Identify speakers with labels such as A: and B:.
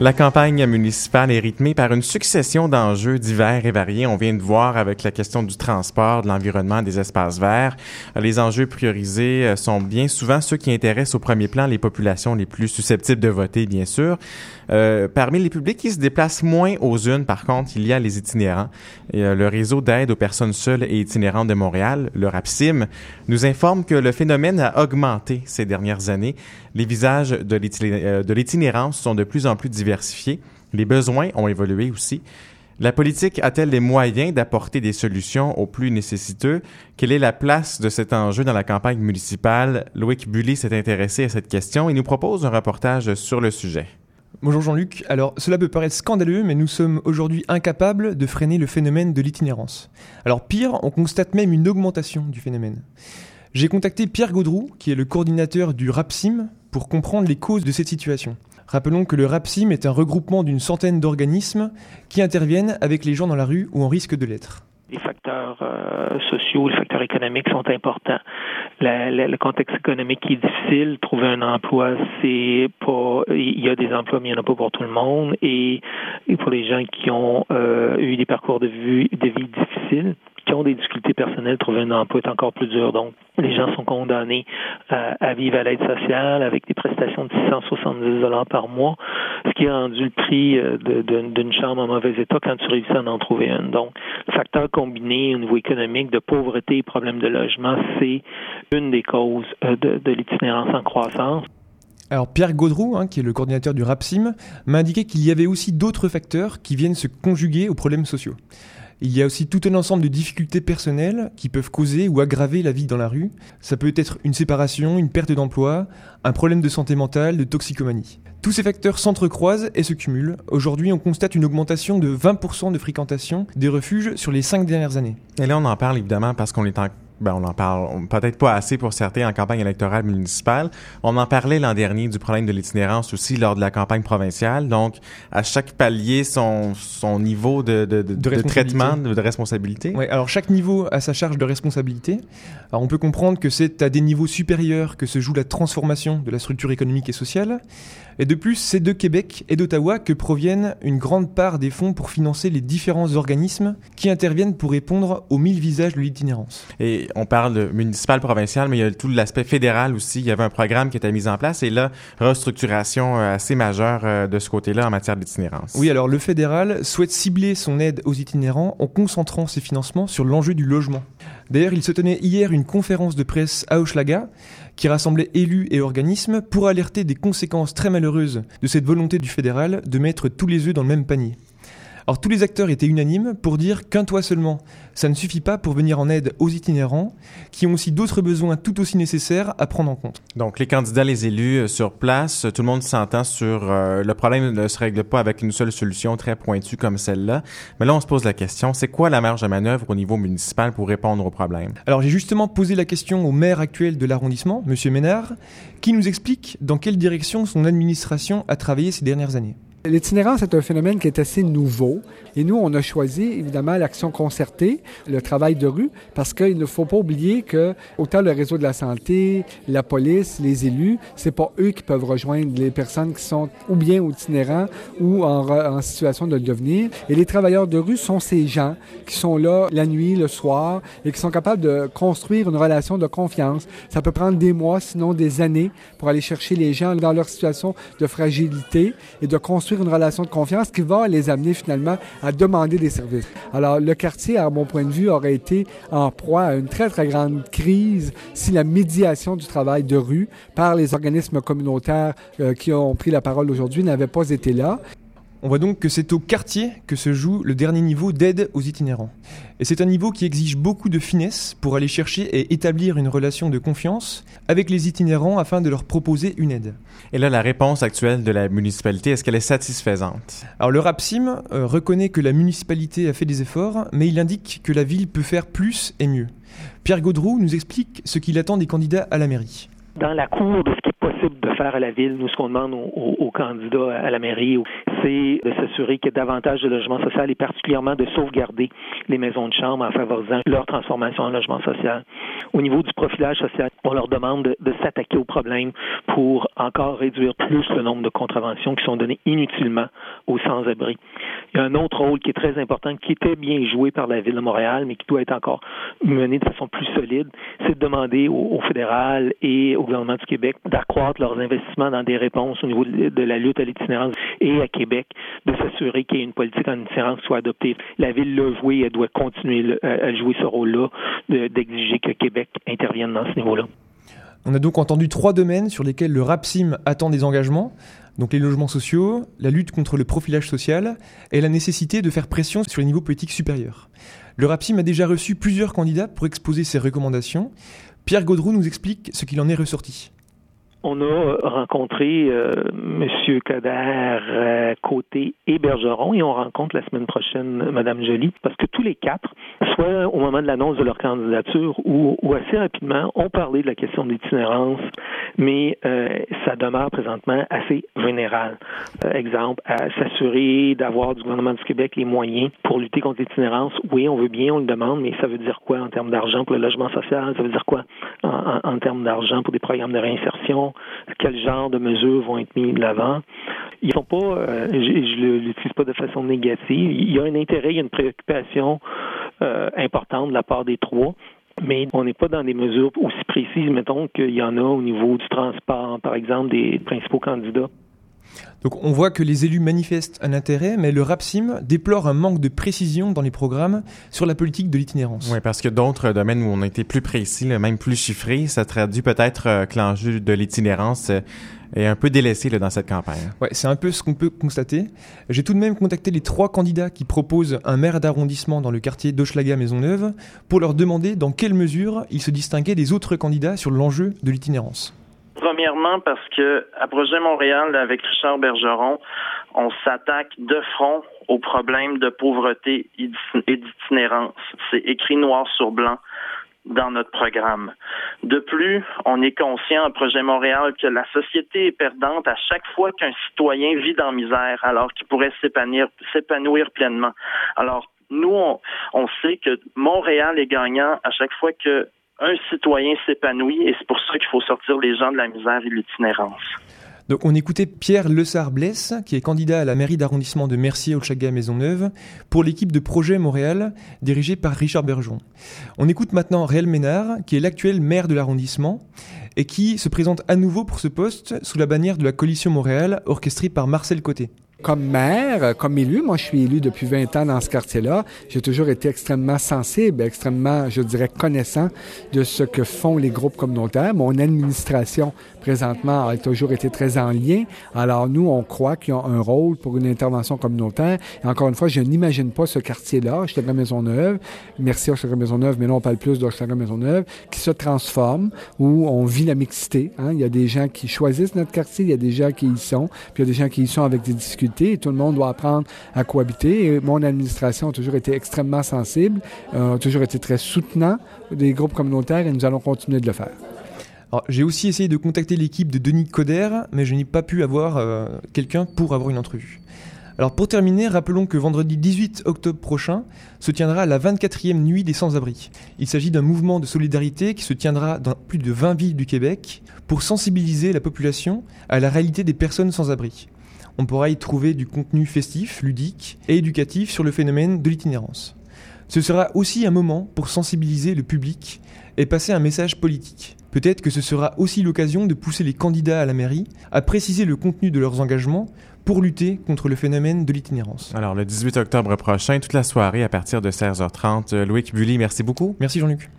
A: La campagne municipale est rythmée par une succession d'enjeux divers et variés. On vient de voir avec la question du transport, de l'environnement, des espaces verts. Les enjeux priorisés euh, sont bien souvent ceux qui intéressent au premier plan les populations les plus susceptibles de voter, bien sûr. Euh, parmi les publics qui se déplacent moins aux unes, par contre, il y a les itinérants. Euh, le réseau d'aide aux personnes seules et itinérantes de Montréal, le RAPSIM, nous informe que le phénomène a augmenté ces dernières années. Les visages de euh, l'itinérance sont de plus en plus Les besoins ont évolué aussi. La politique a-t-elle les moyens d'apporter des solutions aux plus nécessiteux? Quelle est la place de cet enjeu dans la campagne municipale? Loïc Bully s'est intéressé à cette question et nous propose un reportage sur le sujet.
B: Bonjour Jean-Luc. Alors, cela peut paraître scandaleux, mais nous sommes aujourd'hui incapables de freiner le phénomène de l'itinérance. Alors, pire, on constate même une augmentation du phénomène. J'ai contacté Pierre Gaudroux, qui est le coordinateur du RAPSIM, pour comprendre les causes de cette situation. Rappelons que le RAPSIM est un regroupement d'une centaine d'organismes qui interviennent avec les gens dans la rue ou en risque de l'être.
C: Les facteurs euh, sociaux, les facteurs économiques sont importants. le contexte économique est difficile. Trouver un emploi. Il y a des emplois, mais il n'y en a pas pour tout le monde. Et, pour les gens qui ont euh, eu des parcours de vie difficiles, qui ont des difficultés personnelles, trouver un emploi est encore plus dur. Donc, les gens sont condamnés à, vivre à l'aide sociale avec des prestations de 670 dollars par mois, ce qui a rendu le prix euh, d'une chambre en mauvais état quand tu réussis à en trouver une. Donc, le facteur combiné au niveau économique de pauvreté et problème de logement, c'est une des causes euh, de, l'itinérance en croissance.
B: Alors Pierre Gaudroux, hein, qui est le coordinateur du RAPSIM, m'a indiqué qu'il y avait aussi d'autres facteurs qui viennent se conjuguer aux problèmes sociaux. Il y a aussi tout un ensemble de difficultés personnelles qui peuvent causer ou aggraver la vie dans la rue. Ça peut être une séparation, une perte d'emploi, un problème de santé mentale, de toxicomanie. Tous ces facteurs s'entrecroisent et se cumulent. Aujourd'hui, on constate une augmentation de 20% de fréquentation des refuges sur les cinq dernières années.
A: Et là, on en parle évidemment parce qu'on est en ben, on en parle peut-être pas assez pour certains en campagne électorale municipale. On en parlait l'an dernier du problème de l'itinérance aussi lors de la campagne provinciale. Donc, à chaque palier, son, son niveau de, de, de, de traitement, de, responsabilité.
B: Oui, alors chaque niveau a sa charge de responsabilité. Alors, on peut comprendre que c'est à des niveaux supérieurs que se joue la transformation de la structure économique et sociale. Et de plus, c'est de Québec et d'Ottawa que proviennent une grande part des fonds pour financer les différents organismes qui interviennent pour répondre aux mille visages de l'itinérance.
A: Et on parle municipal, provincial, mais il y a tout l'aspect fédéral aussi. Il y avait un programme qui était mis en place et là, restructuration euh, assez majeure euh, de ce côté-là en matière d'itinérance.
B: Oui, alors le fédéral souhaite cibler son aide aux itinérants en concentrant ses financements sur l'enjeu du logement. D'ailleurs, il se tenait hier une conférence de presse à Hochelaga qui rassemblait élus et organismes pour alerter des conséquences très malheureuses de cette volonté du fédéral de mettre tous les œufs dans le même panier. Alors tous les acteurs étaient unanimes pour dire qu'un toit seulement, ça ne suffit pas pour venir en aide aux itinérants, qui ont aussi d'autres besoins tout aussi nécessaires à prendre en compte.
A: Donc les candidats, les élus euh, sur place, tout le monde s'entend sur euh, le problème ne se règle pas avec une seule solution très pointue comme celle-là. Mais là, on se pose la question, c'est quoi la marge de manœuvre au niveau municipal pour répondre au problème?
B: Alors j'ai justement posé la question au maire actuel de l'arrondissement, M. Ménard, qui nous explique dans quelle direction son administration a travaillé ces dernières années.
D: L'itinérance est un phénomène qui est assez nouveau et nous, on a choisi évidemment l'action concertée, le travail de rue, parce qu'il ne faut pas oublier que autant le réseau de la santé, la police, les élus, c'est pas eux qui peuvent rejoindre les personnes qui sont ou bien itinérants ou en, situation de le devenir. Et les travailleurs de rue sont ces gens qui sont là la nuit, le soir et qui sont capables de construire une relation de confiance. Ça peut prendre des mois, sinon des années, pour aller chercher les gens dans leur situation de fragilité et de construire une relation de confiance qui va les amener finalement à demander des services. Alors, le quartier, à mon point de vue, aurait été en proie à une très, très grande crise si la médiation du travail de rue par les organismes communautaires euh, qui ont pris la parole aujourd'hui n'avait pas été là.
B: On voit donc que c'est au quartier que se joue le dernier niveau d'aide aux itinérants. Et c'est un niveau qui exige beaucoup de finesse pour aller chercher et établir une relation de confiance avec les itinérants afin de leur proposer une aide.
A: Et là, la réponse actuelle de la municipalité, est-ce qu'elle est satisfaisante?
B: Alors le RAPSIM euh, reconnaît que la municipalité a fait des efforts, mais il indique que la ville peut faire plus et mieux. Pierre Gaudroux nous explique ce qu'il attend des candidats à la mairie
C: dans la cour de ce qui est possible de faire à la ville, nous, ce qu'on demande aux, candidats à la mairie, c'est de s'assurer qu'il y ait davantage de logement social et particulièrement de sauvegarder les maisons de chambre en favorisant leur transformation en logement social. Au niveau du profilage social, on leur demande de, de s'attaquer au problème pour encore réduire plus le nombre de contraventions qui sont données inutilement aux sans-abri. Il y a un autre rôle qui est très important, qui était bien joué par la Ville de Montréal, mais qui doit être encore mené de façon plus solide, c'est de demander au, fédéral et au gouvernement du Québec d'accroître leurs investissements dans des réponses au niveau de, la lutte à l'itinérance et à Québec, de s'assurer qu'il y ait une politique en itinérance qui soit adoptée. La Ville l'a joué, elle doit continuer à jouer ce rôle-là, d'exiger que Québec intervienne dans ce niveau-là.
B: On a donc entendu trois domaines sur lesquels le RAPSIM attend des engagements, donc les logements sociaux, la lutte contre le profilage social et la nécessité de faire pression sur les niveaux politiques supérieurs. Le RAPSIM a déjà reçu plusieurs candidats pour exposer ses recommandations. Pierre Gaudreau nous explique ce qu'il en est ressorti.
C: On a rencontré euh, M. Kader euh, Côté et Bergeron et on rencontre la semaine prochaine Mme Joly parce que tous les quatre, soit au moment de l'annonce de leur candidature ou, assez rapidement, ont parlé de la question de l'itinérance, mais euh, ça demeure présentement assez général. Euh, exemple, à s'assurer d'avoir du gouvernement du Québec les moyens pour lutter contre l'itinérance. Oui, on veut bien, on le demande, mais ça veut dire quoi en termes d'argent pour le logement social? Ça veut dire quoi en termes d'argent pour des programmes de réinsertion? Quel genre de mesures vont être mises de l'avant. Ils sont pas, euh, je, ne l'utilise pas de façon négative. Il y a un intérêt, il y a une préoccupation euh, importante de la part des trois. Mais on n'est pas dans des mesures aussi précises, mettons, qu'il y en a au niveau du transport, par exemple, des principaux candidats.
B: Donc on voit que les élus manifestent un intérêt, mais le RAPSIM déplore un manque de précision dans les programmes sur la politique de l'itinérance.
A: Oui, parce que d'autres domaines où on a été plus précis, même plus chiffré, ça traduit peut-être euh, que l'enjeu de l'itinérance euh, est un peu délaissé là, dans cette campagne.
B: Ouais, c'est un peu ce qu'on peut constater. J'ai tout de même contacté les trois candidats qui proposent un maire d'arrondissement dans le quartier d'Hochelaga-Maisonneuve pour leur demander dans quelle mesure ils se distinguaient des autres candidats sur l'enjeu de l'itinérance.
E: Premièrement, parce que à Projet Montréal, avec Richard Bergeron, on s'attaque de front au problème de pauvreté et d'itinérance. C'est écrit noir sur blanc dans notre programme. De plus, on est conscient à Projet Montréal que la société est perdante à chaque fois qu'un citoyen vit dans misère, alors qu'il pourrait s'épanouir, pleinement. Alors, nous, on sait que Montréal est gagnant à chaque fois que un citoyen s'épanouit et c'est pour ça qu'il faut sortir les gens de la misère et de l'itinérance.
B: Donc on écoutait Pierre Lessard-Blesse, qui est candidat à la mairie d'arrondissement de Mercier Chaga Maisonneuve, pour l'équipe de Projet Montréal, dirigée par Richard Bergeon. On écoute maintenant Réal Ménard, qui est l'actuel maire de l'arrondissement, et qui se présente à nouveau pour ce poste sous la bannière de la Coalition Montréal, orchestrée par Marcel Côté.
D: Comme maire, comme élu, moi je suis élu depuis 20 ans dans ce quartier-là, j'ai toujours été extrêmement sensible, extrêmement, je dirais, connaissant de ce que font les groupes communautaires. Mon administration, présentement, a toujours été très en lien. Alors nous, on croit qu'ils ont un rôle pour une intervention communautaire. Et encore une fois, je n'imagine pas ce quartier-là, Hochelaga Maisonneuve, merci Hochelaga Maisonneuve, mais là on parle plus d'Hochelaga Maisonneuve, qui se transforme, où on vit la mixité. Hein. Il y a des gens qui choisissent notre quartier, il y a des gens qui y sont, puis il y a des gens qui y sont avec des tout le monde doit apprendre à cohabiter. Et mon administration a toujours été extrêmement sensible, euh, a toujours été très soutenant des groupes communautaires et nous allons continuer de le faire.
B: J'ai aussi essayé de contacter l'équipe de Denis Coder, mais je n'ai pas pu avoir euh, quelqu'un pour avoir une entrevue. Alors pour terminer, rappelons que vendredi 18 octobre prochain se tiendra la 24e nuit des sans-abri. Il s'agit d'un mouvement de solidarité qui se tiendra dans plus de 20 villes du Québec pour sensibiliser la population à la réalité des personnes sans abri on pourra y trouver du contenu festif, ludique et éducatif sur le phénomène de l'itinérance. Ce sera aussi un moment pour sensibiliser le public et passer un message politique. Peut-être que ce sera aussi l'occasion de pousser les candidats à la mairie à préciser le contenu de leurs engagements pour lutter contre le phénomène de l'itinérance.
A: Alors, le 18 octobre prochain, toute la soirée à partir de 16h30. Loïc Bully, merci beaucoup.
B: Merci Jean-Luc.